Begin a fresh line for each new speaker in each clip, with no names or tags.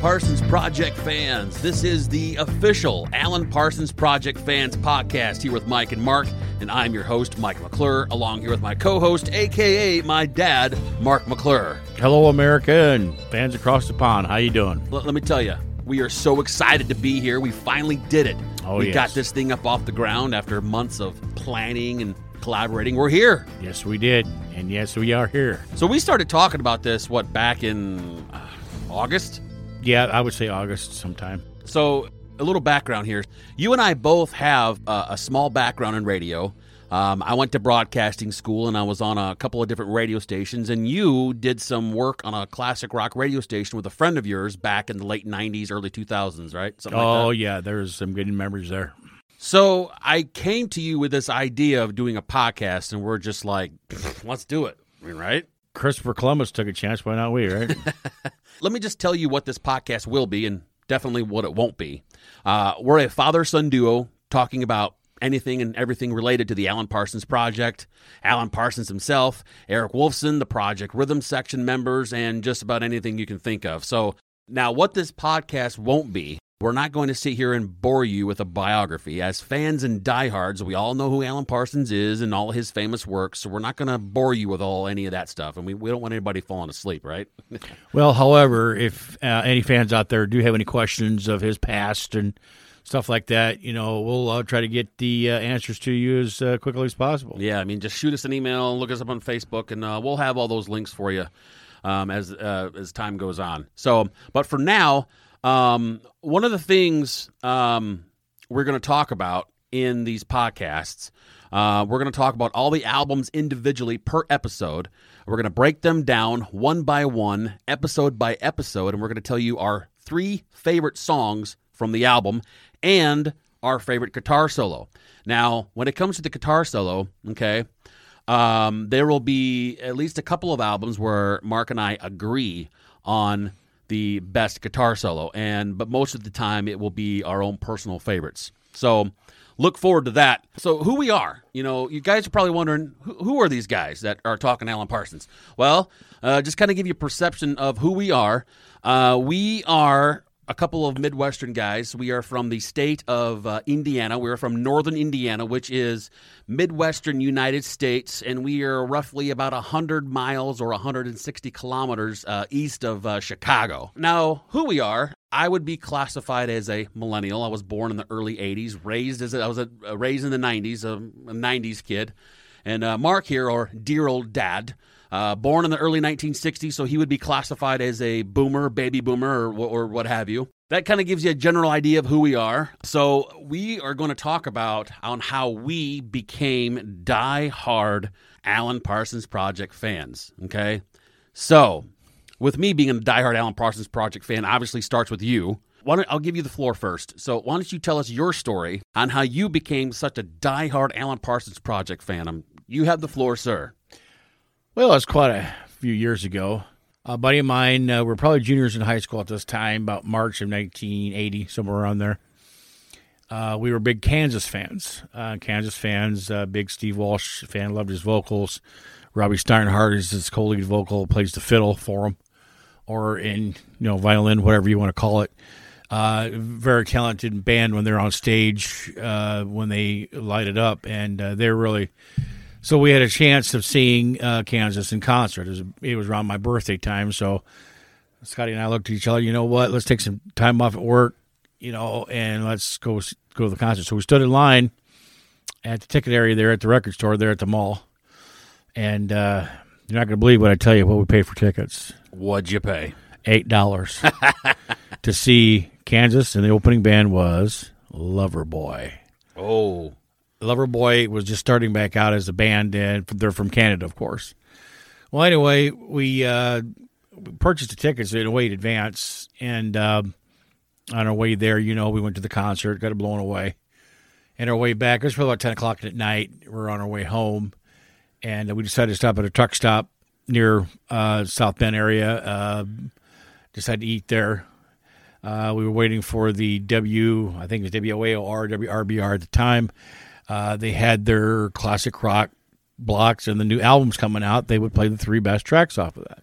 Parsons Project fans. This is the official Alan Parsons Project fans podcast here with Mike and Mark, and I'm your host, Mike McClure, along here with my co host, aka my dad, Mark McClure.
Hello, America, and fans across the pond. How you doing?
Let, let me tell you, we are so excited to be here. We finally did it.
Oh,
we
yes.
got this thing up off the ground after months of planning and collaborating. We're here.
Yes, we did, and yes, we are here.
So we started talking about this, what, back in uh, August?
Yeah, I would say August sometime.
So, a little background here. You and I both have uh, a small background in radio. Um, I went to broadcasting school and I was on a couple of different radio stations. And you did some work on a classic rock radio station with a friend of yours back in the late 90s, early 2000s, right? Something like
Oh
that.
yeah, there's some good memories there.
So, I came to you with this idea of doing a podcast, and we're just like, let's do it, I mean, right?
Christopher Columbus took a chance. Why not we? Right?
Let me just tell you what this podcast will be and definitely what it won't be. Uh, we're a father son duo talking about anything and everything related to the Alan Parsons Project, Alan Parsons himself, Eric Woolfson, the Project Rhythm Section members, and just about anything you can think of. So, now what this podcast won't be. We're not going to sit here and bore you with a biography. As fans and diehards, we all know who Alan Parsons is and all his famous works, so we're not going to bore you with all any of that stuff. And we, we don't want anybody falling asleep, right?
well, however, if uh, any fans out there do have any questions of his past and stuff like that, you know, we'll uh, try to get the uh, answers to you as uh, quickly as possible.
Yeah, I mean, just shoot us an email, look us up on Facebook, and uh, we'll have all those links for you um, as uh, as time goes on. So, but for now, um, one of the things um, we're going to talk about in these podcasts, uh, we're going to talk about all the albums individually per episode. We're going to break them down one by one, episode by episode, and we're going to tell you our three favorite songs from the album and our favorite guitar solo. Now, when it comes to the guitar solo, okay, um, there will be at least a couple of albums where Mark and I agree on the best guitar solo, and but most of the time it will be our own personal favorites. So look forward to that. So who we are, you know, you guys are probably wondering who, who are these guys that are talking Alan Parsons? Well, uh, just kind of give you a perception of who we are. Uh, we are a couple of Midwestern guys. We are from the state of uh, Indiana. We're from northern Indiana, which is Midwestern United States, and we are roughly about 100 miles or 160 kilometers uh, east of uh, Chicago. Now, who we are, I would be classified as a millennial. I was born in the early 80s, raised as a, I was a, raised in the 90s, a, a 90s kid. And uh, Mark here, or dear old dad, uh, born in the early 1960s, so he would be classified as a boomer, baby boomer, or, or what have you. That kind of gives you a general idea of who we are. So we are going to talk about on how we became die-hard Alan Parsons Project fans. Okay, so with me being a diehard Alan Parsons Project fan, obviously starts with you. Why don't, I'll give you the floor first. So why don't you tell us your story on how you became such a diehard Alan Parsons Project fan? Um, you have the floor, sir.
Well, it's quite a few years ago. A buddy of mine, uh, we're probably juniors in high school at this time, about March of 1980, somewhere around there. Uh, we were big Kansas fans. Uh, Kansas fans, uh, big Steve Walsh fan, loved his vocals. Robbie Steinhardt is his co-lead vocal, plays the fiddle for him, or in you know violin, whatever you want to call it. Uh, very talented band when they're on stage, uh, when they light it up, and they're really so we had a chance of seeing uh, Kansas in concert. It was, it was around my birthday time, so Scotty and I looked at each other. You know what? Let's take some time off at work, you know, and let's go go to the concert. So we stood in line at the ticket area there at the record store there at the mall, and uh, you're not going to believe what I tell you. What we paid for tickets?
What'd you pay?
Eight dollars to see Kansas, and the opening band was Loverboy.
Oh,
Loverboy was just starting back out as a band, and they're from Canada, of course. Well, anyway, we uh, purchased the tickets in a way in advance, and uh, on our way there, you know, we went to the concert, got it blown away. And our way back, it was probably about 10 o'clock at night. We are on our way home, and we decided to stop at a truck stop near uh, South Bend area. Uh, decided to eat there. Uh, we were waiting for the W, I think it was WOAOR, WRBR at the time. Uh, they had their classic rock blocks and the new albums coming out. They would play the three best tracks off of that.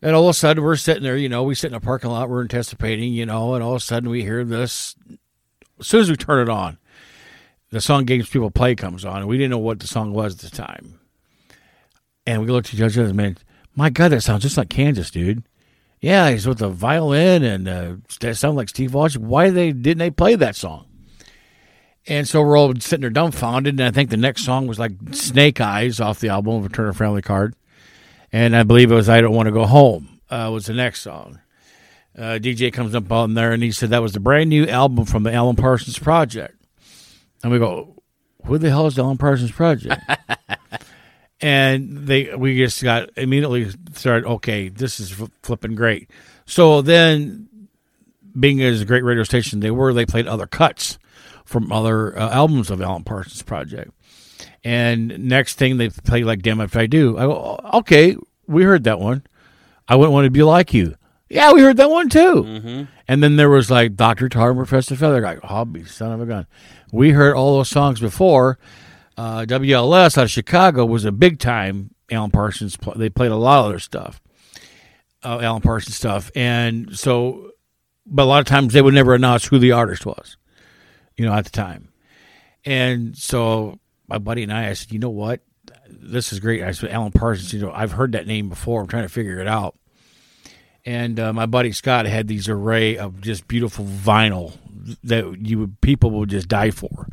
And all of a sudden, we're sitting there, you know, we sit in a parking lot, we're anticipating, you know, and all of a sudden we hear this. As soon as we turn it on, the song Games People Play comes on, and we didn't know what the song was at the time. And we looked at each other and man, my God, that sounds just like Kansas, dude. Yeah, he's with the violin and uh, that sounds like Steve Walsh. Why they didn't they play that song? And so we're all sitting there dumbfounded. And I think the next song was like Snake Eyes off the album Return a Friendly Card. And I believe it was I Don't Want to Go Home uh, was the next song. Uh, DJ comes up on there and he said that was the brand new album from the Alan Parsons Project. And we go, who the hell is the Alan Parsons Project? and they we just got immediately started, okay, this is flipping great. So then, being as a great radio station they were, they played other cuts from other uh, albums of Alan Parsons Project. And next thing they play like "Damn If I Do." I go, okay, we heard that one. I wouldn't want to be like you. Yeah, we heard that one too. Mm-hmm. And then there was like Doctor Tar and Professor Feather. Like, hobby, son of a gun. We heard all those songs before. Uh, WLS out of Chicago was a big time Alan Parsons. They played a lot of their stuff, uh, Alan Parsons stuff, and so, but a lot of times they would never announce who the artist was you know, at the time. And so my buddy and I, I said, you know what? This is great. I said, Alan Parsons, you know, I've heard that name before. I'm trying to figure it out. And uh, my buddy Scott had these array of just beautiful vinyl that you would, people would just die for.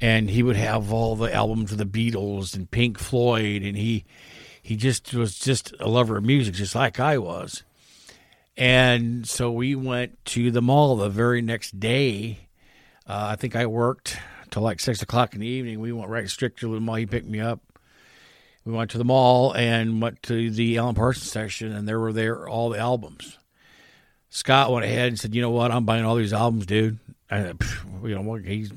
And he would have all the albums of the Beatles and Pink Floyd, and he he just was just a lover of music, just like I was. And so we went to the mall the very next day uh, I think I worked till like six o'clock in the evening. We went right straight to the mall. He picked me up. We went to the mall and went to the Alan Parsons section, and there were there all the albums. Scott went ahead and said, "You know what? I'm buying all these albums, dude." And, you know, what he's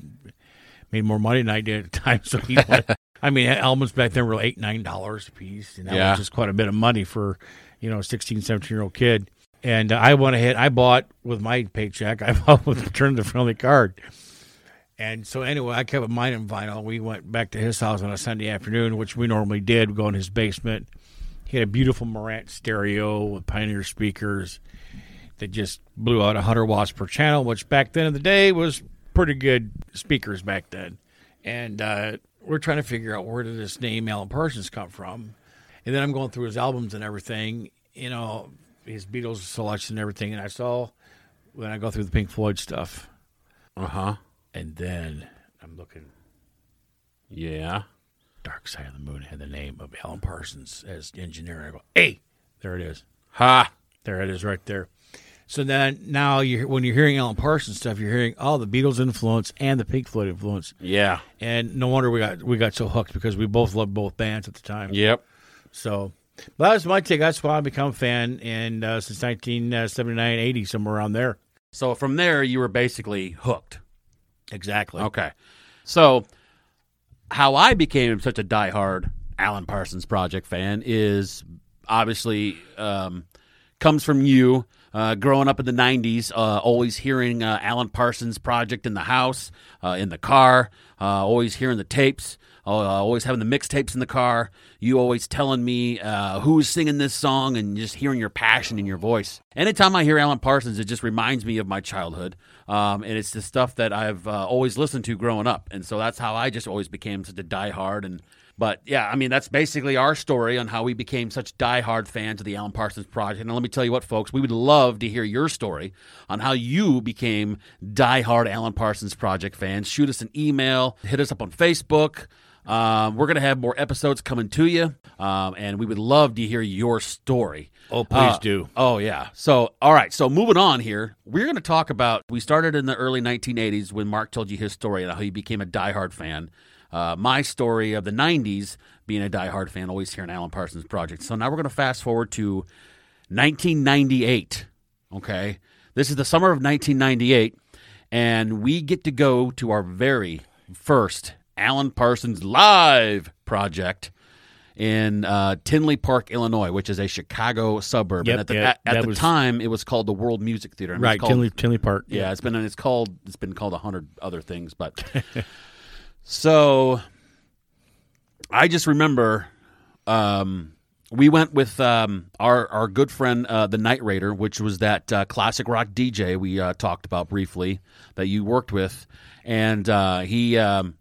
made more money than I did at the time, so he. went, I mean, albums back then were eight, nine dollars a piece, and that yeah. was just quite a bit of money for, you know, a 16, 17 year old kid. And I went ahead. I bought with my paycheck. I bought with return the friendly card. And so anyway, I kept mine in vinyl. We went back to his house on a Sunday afternoon, which we normally did. We go in his basement. He had a beautiful Marantz stereo with Pioneer speakers that just blew out 100 watts per channel, which back then in the day was pretty good speakers back then. And uh, we're trying to figure out where did this name Alan Parsons come from. And then I'm going through his albums and everything, you know, his Beatles selection and everything. And I saw when I go through the Pink Floyd stuff.
Uh huh
and then I'm looking.
Yeah.
Dark Side of the Moon had the name of Alan Parsons as engineer. I go, hey, there it is.
Ha!
There it is right there. So then now you when you're hearing Alan Parsons stuff, you're hearing all the Beatles influence and the Pink Floyd influence.
Yeah.
And no wonder we got we got so hooked because we both loved both bands at the time.
Yep.
So well, that was my take. That's why I become a fan, and uh, since 1979, 80, somewhere around there.
So from there, you were basically hooked.
Exactly.
Okay. So, how I became such a diehard Alan Parsons Project fan is obviously um, comes from you. Uh, growing up in the 90s, uh, always hearing uh, Alan Parsons Project in the house, uh, in the car, uh, always hearing the tapes. Uh, always having the mixtapes in the car. You always telling me uh, who's singing this song and just hearing your passion in your voice. Anytime I hear Alan Parsons, it just reminds me of my childhood. Um, and it's the stuff that I've uh, always listened to growing up. And so that's how I just always became such a diehard and but yeah, I mean that's basically our story on how we became such diehard fans of the Alan Parsons Project. And let me tell you what, folks, we would love to hear your story on how you became diehard Alan Parsons Project fans. Shoot us an email, hit us up on Facebook. Um, we're going to have more episodes coming to you, um, and we would love to hear your story.
Oh, please uh, do.
Oh, yeah. So, all right. So, moving on here, we're going to talk about. We started in the early 1980s when Mark told you his story and how he became a diehard fan. Uh, my story of the 90s, being a diehard fan, always hearing Alan Parsons Project. So, now we're going to fast forward to 1998. Okay. This is the summer of 1998, and we get to go to our very first Alan Parsons Live project in uh, Tinley Park, Illinois, which is a Chicago suburb.
Yep,
and at the,
yeah,
at, at the was, time, it was called the World Music Theater.
right,
called,
Tinley, Tinley Park.
Yeah, yeah, it's been it's called it's been called a hundred other things, but so I just remember um, we went with um, our our good friend uh, the Night Raider, which was that uh, classic rock DJ we uh, talked about briefly that you worked with, and uh, he. Um,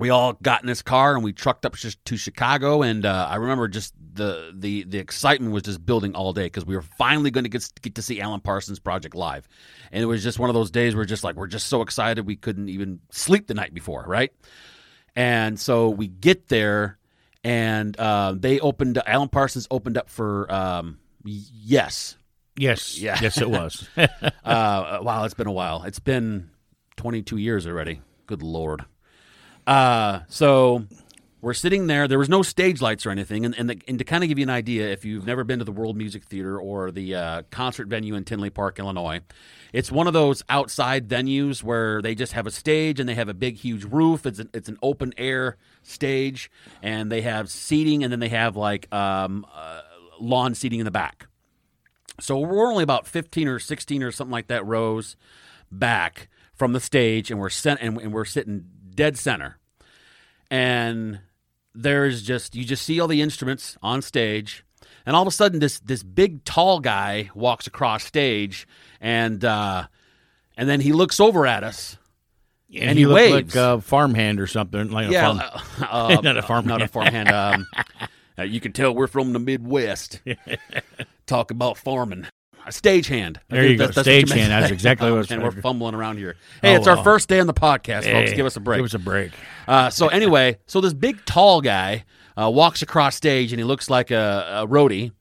we all got in this car and we trucked up to Chicago, and uh, I remember just the the the excitement was just building all day because we were finally going to get get to see Alan Parsons Project live, and it was just one of those days where just like we're just so excited we couldn't even sleep the night before, right? And so we get there, and uh, they opened. Alan Parsons opened up for um, yes,
Yes.
Yeah.
Yes, it was.
uh, wow, it's been a while. It's been 22 years already. Good lord. Uh, so we're sitting there. There was no stage lights or anything, and and, the, and to kind of give you an idea, if you've never been to the World Music Theater or the uh, concert venue in Tinley Park, Illinois, it's one of those outside venues where they just have a stage and they have a big, huge roof. It's an, it's an open air stage, and they have seating, and then they have like um, uh, lawn seating in the back. So we're only about 15 or 16 or something like that rows back from the stage, and we're sent and, and we're sitting dead center. And there's just you just see all the instruments on stage, and all of a sudden this this big tall guy walks across stage, and uh, and then he looks over at us.
and,
he
he
waves.
like a farmhand or something. Like a
Yeah,
farm.
uh, uh,
Not a farmhand.
Not a farmhand. Um, uh, you can tell we're from the Midwest. Talk about farming. A stagehand.
There you go.
what you
Stagehand. That's exactly what I was
And we're fumbling around here. Hey,
Oh,
it's our
well.
first day on the podcast, folks. Give us a break.
Give us a break.
Uh, so anyway, so this big tall guy uh, walks across stage and he looks like a, a roadie,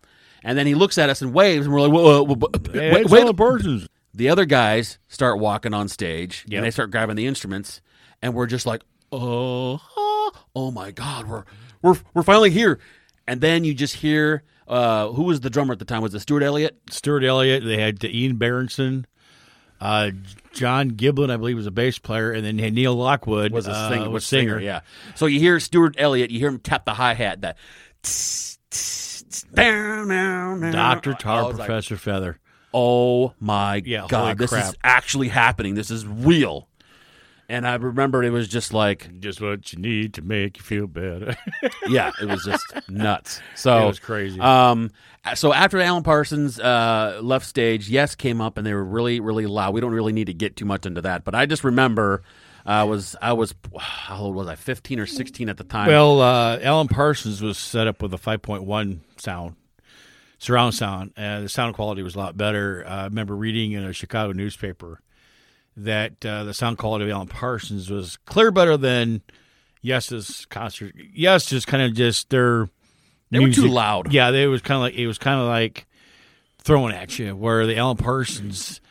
and then he looks at us and waves, and we're like, whoa, whoa, whoa,
Hey,
wait,
it's
wait. The other guys start walking on stage
Yep.
and they start grabbing the instruments, and we're just like, oh, oh my god, we're we're we're finally here. And then you just hear uh, who was the drummer at the time? Was it Stuart Elliott?
Stuart Elliott. They had Ian Bairnson. Uh, John Giblin, I believe, was a bass player, and then Neil Lockwood
Was a
uh,
singer?
was
was singer? Yeah. So you hear Stuart Elliott, you hear him tap the hi hat. That.
Doctor Tar,
was like,
Professor Feather.
oh my
Yeah,
god, this is actually happening. This is real. And I remember it was just like,
Just what you need to make you feel better.
yeah, it was just nuts. So
it was crazy.
Um, so after Alan Parsons uh, left stage, Yes came up and they were really, really loud. We don't really need to get too much into that, but I just remember I was, I was, how old was I? Fifteen or sixteen at the time.
well, uh, Alan Parsons was set up with a 5.1 sound, surround sound. Uh, the sound quality was a lot better. Uh, I remember reading in a Chicago newspaper that uh, the sound quality of Alan Parsons was clear better than Yes's concert. Yes, just kind of just their
They were too
music-
loud.
Yeah, they was kind of like it was kind of like throwing at you. Where the Alan Parsons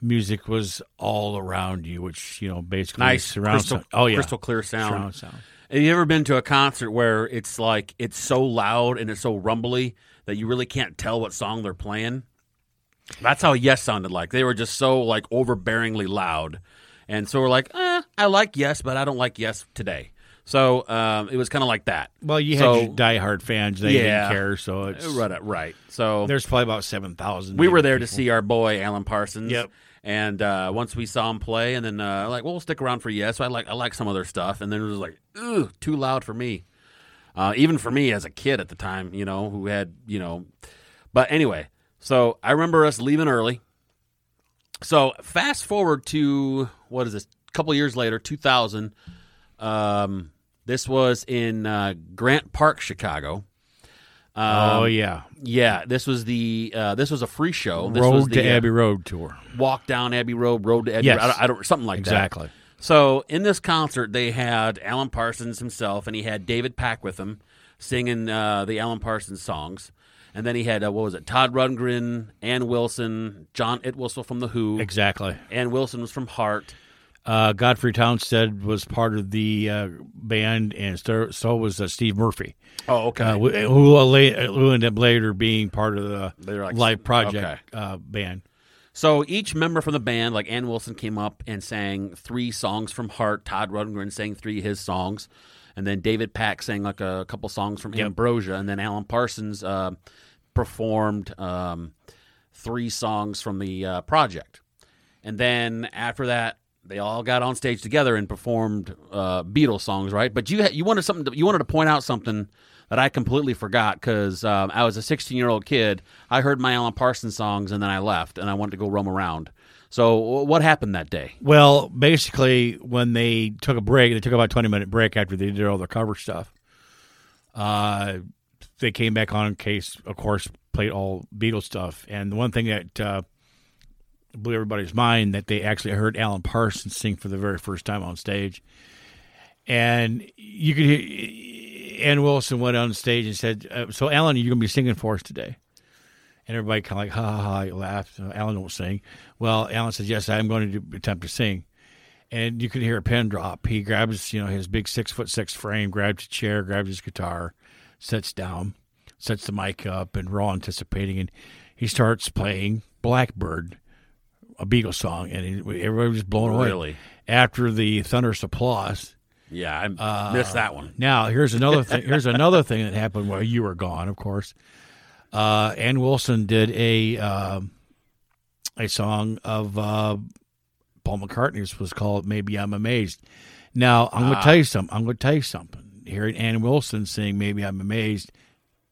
music was all around you, which you know basically
nice
surround
crystal,
sound. Oh yeah,
crystal clear sound.
surround sound.
Have you ever been to a concert where it's like it's so loud and it's so rumbly that you really can't tell what song they're playing? That's how Yes sounded like. They were just so like overbearingly loud, and so we're like, eh, I like Yes, but I don't like Yes today. So um, it was kind of like that.
Well, you
So-
had your diehard fans; they
Yeah.
didn't care. So it's
Right, right. So
there's probably about seven thousand.
we were there to see our boy Alan Parsons.
Yep.
And uh, once we saw him play, and then uh, like, well, we'll stick around for yes. So I like I like some other stuff, and then it was like, ooh, too loud for me. Uh, even for me as a kid at the time, you know, who had you know. But anyway, so I remember us leaving early. So fast forward to what is this? A couple years later, two thousand. Um, this was in uh, Grant Park, Chicago. Um,
oh yeah,
yeah, this was the uh, this was a free show. This was
Road
the,
to
uh,
Abbey Road tour.
walk down Abbey Road, road to Abbey.
Yes.
Road. I, don't, I don't something like
Exactly.
that. Exactly. So in this concert, they had Alan Parsons himself, and he had David Pack with him singing uh, the Alan Parsons songs. And then he had uh, what was it? Todd Rundgren, Ann Wilson, John Entwistle from the Who.
Exactly.
Ann Wilson was from Heart.
Uh, Godfrey Townsend was part of the uh, band, and so, so was uh, Steve Murphy,
Oh, okay.
uh, who, who la- who ended up later being part of the
like-
Live Project
okay.
uh, band.
So each member from the band, like Ann Wilson, came up and sang three songs from Heart. Todd Rundgren sang three of his songs, and then David Pack sang like a couple songs from Ambrosia, and then Alan Parsons uh, performed um, three songs from the uh, project. And then after that, they all got on stage together and performed uh, Beatles songs, right? But you you wanted something. To, you wanted to point out something that I completely forgot because um, I was a 16 year old kid. I heard my Alan Parsons songs and then I left and I wanted to go roam around. So what happened that day?
Well, basically, when they took a break, they took about 20 minute break after they did all the cover stuff. Uh, they came back on in case, of course, played all Beatles stuff. And the one thing that uh, blew everybody's mind that they actually heard Alan Parsons sing for the very first time on stage. And you could hear Ann Wilson went on stage and said, uh, "So, Alan, you're going to be singing for us today." And everybody kind of like, ha ha ha, laughed. Alan won't sing. Well, Alan says, yes, I'm going to do, attempt to sing. And you could hear a pin drop. He grabs, you know, his big six foot six frame, grabs a chair, grabs his guitar, sits down, sets the mic up, and we're all anticipating. And he starts playing Blackbird, a Beatles song, and he, everybody was blown away.
Really?
After the thunderous applause.
Yeah, I uh, missed that one.
Now here's another thing. Here's another thing that happened while you were gone. Of course, uh, Ann Wilson did a uh, a song of uh, Paul McCartney's was called "Maybe I'm Amazed." Now I'm going to tell you something. I'm going to tell you something. Hearing Ann Wilson sing "Maybe I'm Amazed"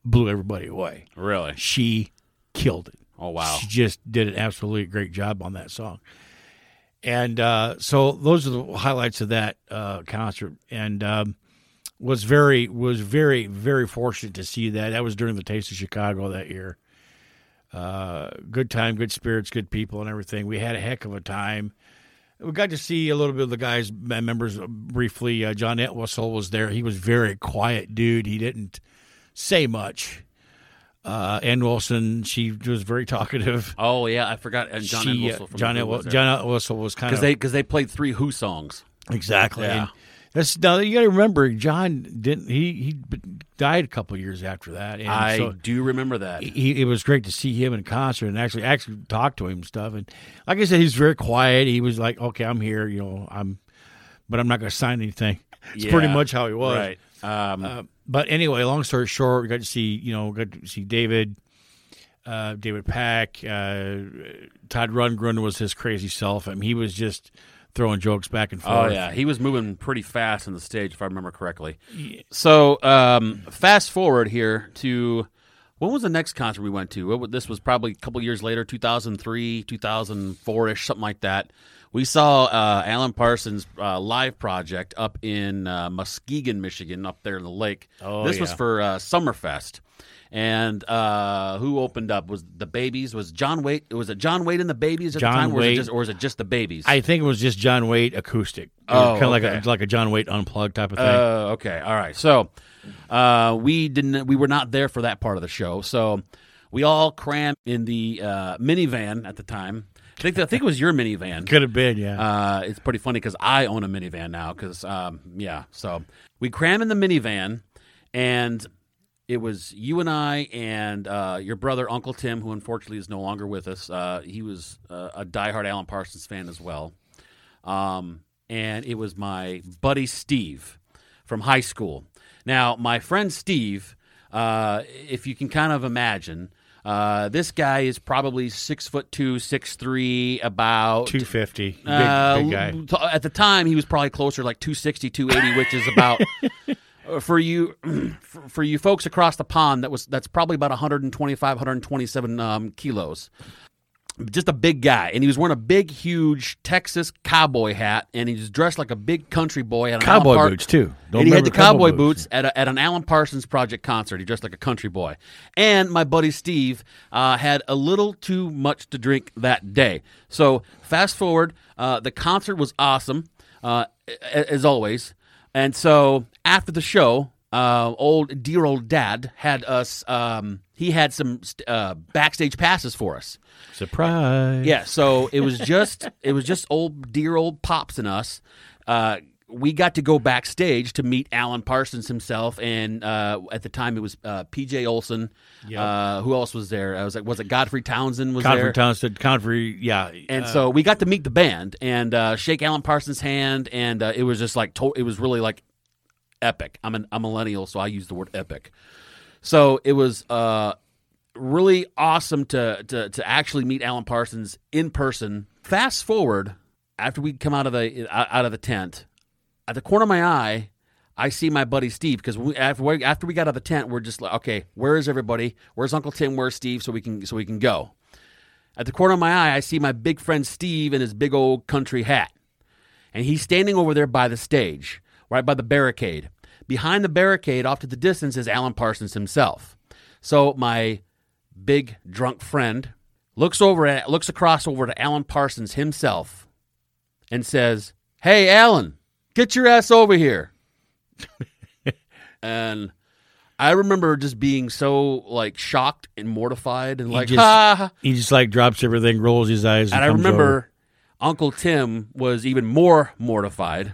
blew everybody away.
Really?
She killed it.
Oh wow!
She just did an absolutely great job on that song. And uh, so those are the highlights of that uh, concert. And um, was very was very very fortunate to see that. That was during the Taste of Chicago that year. Uh, good time, good spirits, good people, and everything. We had a heck of a time. We got to see a little bit of the guys members briefly. Uh, John Entwistle was there. He was very quiet dude. He didn't say much. Uh, Ann Wilson, she was very talkative.
Oh yeah, I forgot. And John
she,
Entwistle
uh, John,
the
Entwistle,
was.
John Entwistle was kind
because
of
they because they played three Who songs.
exactly.
Yeah.
And that's now you got to remember, John didn't he he died a couple years after that. And
I
so
do remember that.
he, it was great to see him in concert and actually actually talk to him and stuff. And like I said, he's very quiet. He was like, "Okay, I'm here. You know, I'm, but I'm not going to sign anything." It's pretty much how he was.
Right. Um,
Uh, but anyway, long story short, we got to see you know got to see David, uh, David Pack, uh, Todd Rundgren was his crazy self. I mean, he was just throwing jokes back and forth.
oh yeah, he was moving pretty fast on the stage, if I remember correctly. So um, fast forward here to when was the next concert we went to? This was probably a couple years later, two thousand three, two thousand four ish, something like that. We saw uh, Alan Parsons' uh, live project up in uh, Muskegon, Michigan, up there in the lake.
Oh,
this was for uh, Summerfest. And uh, who opened up was the Babies? Was John Waite? Was it John Waite and the Babies at
John
the time, or was, it just, or was it just the Babies?
I think it was just John Waite acoustic.
Oh,
kind of like a like a John Waite unplugged type of thing.
Uh, okay, all right. So uh, we didn't. We were not there for that part of the show. So we all crammed in the uh, minivan at the time. I think I think it was your minivan.
Could have been, yeah.
Uh, it's pretty funny because I own a minivan now. Because um, yeah, so we cram in the minivan, and it was you and I and uh, your brother Uncle Tim, who unfortunately is no longer with us. Uh, he was uh, a diehard Alan Parsons fan as well, um, and it was my buddy Steve from high school. Now, my friend Steve, uh, if you can kind of imagine. Uh, this guy is probably six foot two, six three, about
Two fifty, big,
uh,
big guy.
At the time, he was probably closer to like 260, 280, which is about for you for, for you folks across the pond. That was that's probably about 125, 127 um, kilos. Just a big guy, and he was wearing a big, huge Texas cowboy hat, and he was dressed like a big country boy. At
Cowboy
Par-
boots too. Don't
and he had the cowboy
boots.
boots at, a, at an Alan Parsons Project concert. He dressed like a country boy. And my buddy Steve uh, had a little too much to drink that day. So fast forward, uh, the concert was awesome, uh, as always. And so after the show, uh, old dear old dad had us. Um, he had some uh, backstage passes for us.
Surprise!
Yeah, so it was just it was just old dear old pops and us. Uh, we got to go backstage to meet Alan Parsons himself, and uh, at the time it was uh, P.J. Olsson. Uh, who else was there? I was like, was it Godfrey Townsend was
Conference
there?
Townsend, Godfrey, yeah.
And so we got to meet the band and uh, shake Alan Parsons' hand, and uh, it was just like to- it was really like epic. I'm an, a millennial, so I use the word epic. So it was uh, really awesome to, to to actually meet Alan Parsons in person. Fast forward, after we come out of the out of the tent, at the corner of my eye, I see my buddy Steve because after we, after we got out of the tent, we're just like, okay, where is everybody? Where's Uncle Tim? Where's Steve? So we can so we can go. At the corner of my eye, I see my big friend Steve in his big old country hat, and he's standing over there by the stage, right by the barricade. Behind the barricade, off to the distance, is Alan Parsons himself. So my big drunk friend looks over at looks across over to Alan Parsons himself and says, "Hey, Alan, get your ass over here." and I remember just being so like shocked and mortified and like,
just-
ha.
He just like drops everything, rolls his eyes, and,
And I remember
over.
Uncle Tim was even more mortified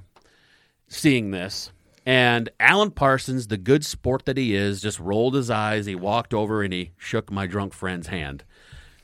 seeing this. And Alan Parsons, the good sport that he is, just rolled his eyes. He walked over and he shook my drunk friend's hand.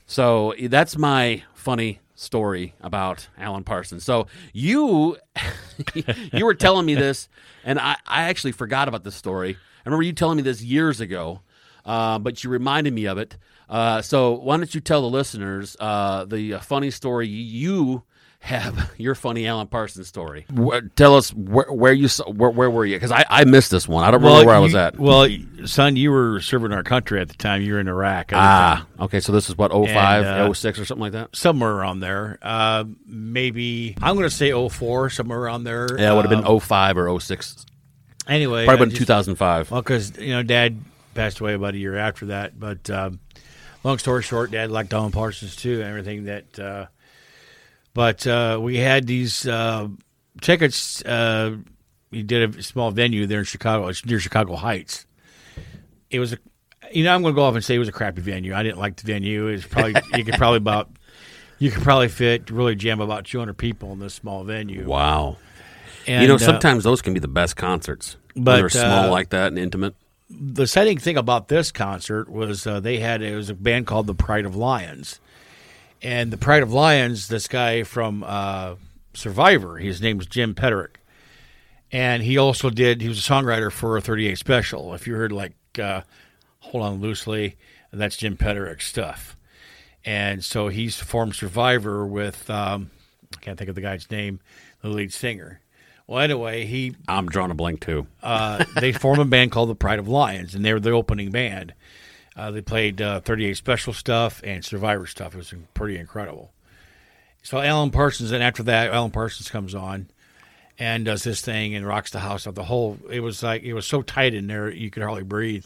So that's my funny story about Alan Parsons. So you you were telling me this, and I, I actually forgot about this story. I remember you telling me this years ago, uh, but you reminded me of it. Uh, so why don't you tell the listeners uh, the uh, funny story you have your funny Alan Parsons story? Wh- tell us where, where you where, where were you? Because I, I missed this one. I don't remember where I was at.
Well, son, you were serving our country at the time. You were in Iraq. at the time.
Ah, okay. So this is what 05,
And, uh,
06 or something like that.
somewhere around there. Uh, maybe I'm going to say 04, somewhere around there.
Yeah, it would have
Um,
been 05 or 06.
anyway.
Probably
I
been
just-
2005.
Well, because you know, Dad passed away about a year after that. But um, long story short, Dad liked Alan Parsons too, and everything that. Uh, but uh, we had these uh, tickets. Uh, we did a small venue there in Chicago. It's near Chicago Heights. It was a, you know, I'm going to go off and say it was a crappy venue. I didn't like the venue. It was probably you could probably about you could probably fit really jam about 200 people in this small venue.
Wow.
And,
you know,
uh,
sometimes those can be the best concerts.
but,
they're small
uh,
like that and intimate.
the exciting thing about this concert was uh, they had it was a band called the Pride of Lions, and the Pride of Lions, this guy from uh, Survivor, his name was Jim Peterik, and he also did he was a songwriter for a 38 Special. If you heard like uh, Hold On Loosely, that's Jim Peterik's stuff, and so he's formed Survivor with um, I can't think of the guy's name, the lead singer. Well, anyway, he
I'm drawing a blank too.
uh, they formed a band called the Pride of Lions, and they were the opening band. Uh, they played uh, 38 Special stuff and Survivor stuff. It was pretty incredible. So Alan Parsons, and after that, Alan Parsons comes on and does this thing and rocks the house up. The whole it was like it was so tight in there you could hardly breathe.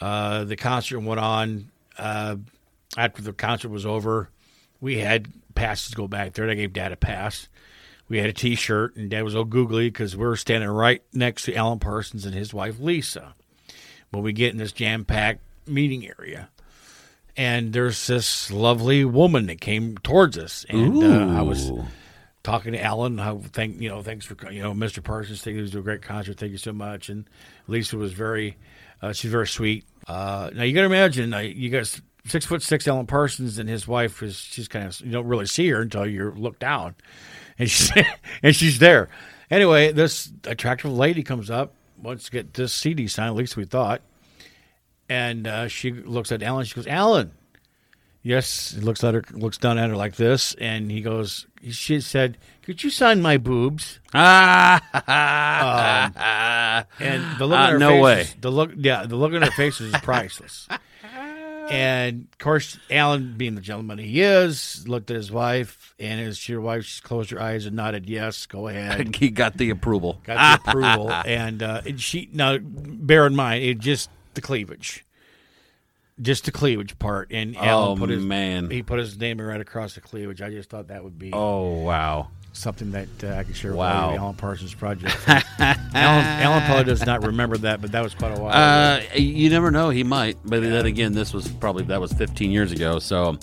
Uh, the concert went on. Uh, after the concert was over, we had passes go back there. I gave Dad a pass. We had a T-shirt, and Dad was all googly because we were standing right next to Alan Parsons and his wife Lisa. When we get in this jam-packed meeting area, and there's this lovely woman that came towards us, and uh, I was talking to Alan. How thank you know, thanks for you know, Mr. Parsons. Thank you was a great concert. Thank you so much. And Lisa was very, uh, she's very sweet. Uh, now you got to imagine, uh, you guys six foot six Alan Parsons and his wife is she's kind of you don't really see her until you look down, and she's and she's there. Anyway, this attractive lady comes up, wants to get this CD signed. At least we thought. And uh, she looks at Alan. She goes, "Alan, Yes, he looks at her, looks down at her like this, and he goes. She said, "Could you sign my boobs?"
Ah,
And the look
Uh,
on her
no
face,
way.
the look, yeah, the look on her face was priceless. and of course, Alan, being the gentleman he is, looked at his wife, and his your wife closed her eyes and nodded, "Yes, go ahead."
he got the approval.
Got the approval, and uh, and she now bear in mind it just the cleavage, just the cleavage part, and Alan
Oh,
put his
man.
he put his name right across the cleavage. I just thought that would be
Oh wow.
something that uh, I could share with
Wow.
all you, Alan Parsons Project. Alan, Alan probably does not remember that, but that was quite a while. ago.
Uh, you never know. He might. But then again, this was probably that was 15 years ago. So,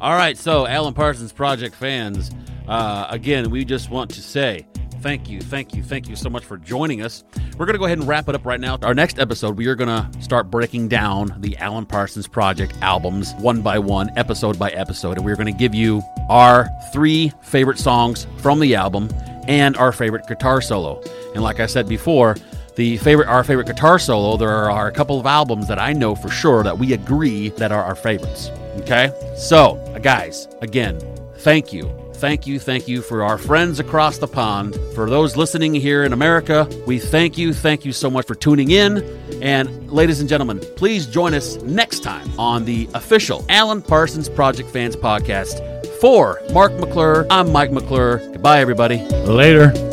all right. So, Alan Parsons Project fans, uh, again, we just want to say thank you, thank you, thank you so much for joining us. We're going to go ahead and wrap it up right now. Our next episode, we are going to start breaking down the Alan Parsons Project albums one by one, episode by episode, and we're going to give you our three favorite songs from the album and our favorite guitar solo. And like I said before, the favorite our favorite guitar solo there are a couple of albums that i know for sure that we agree that are our favorites okay so guys again thank you thank you, thank you for our friends across the pond. For those listening here in America, we thank you, thank you so much for tuning in. And ladies and gentlemen, please join us next time on the official Alan Parsons Project Fans podcast. For Mark McClure, I'm Mike McClure. Goodbye, everybody.
Later.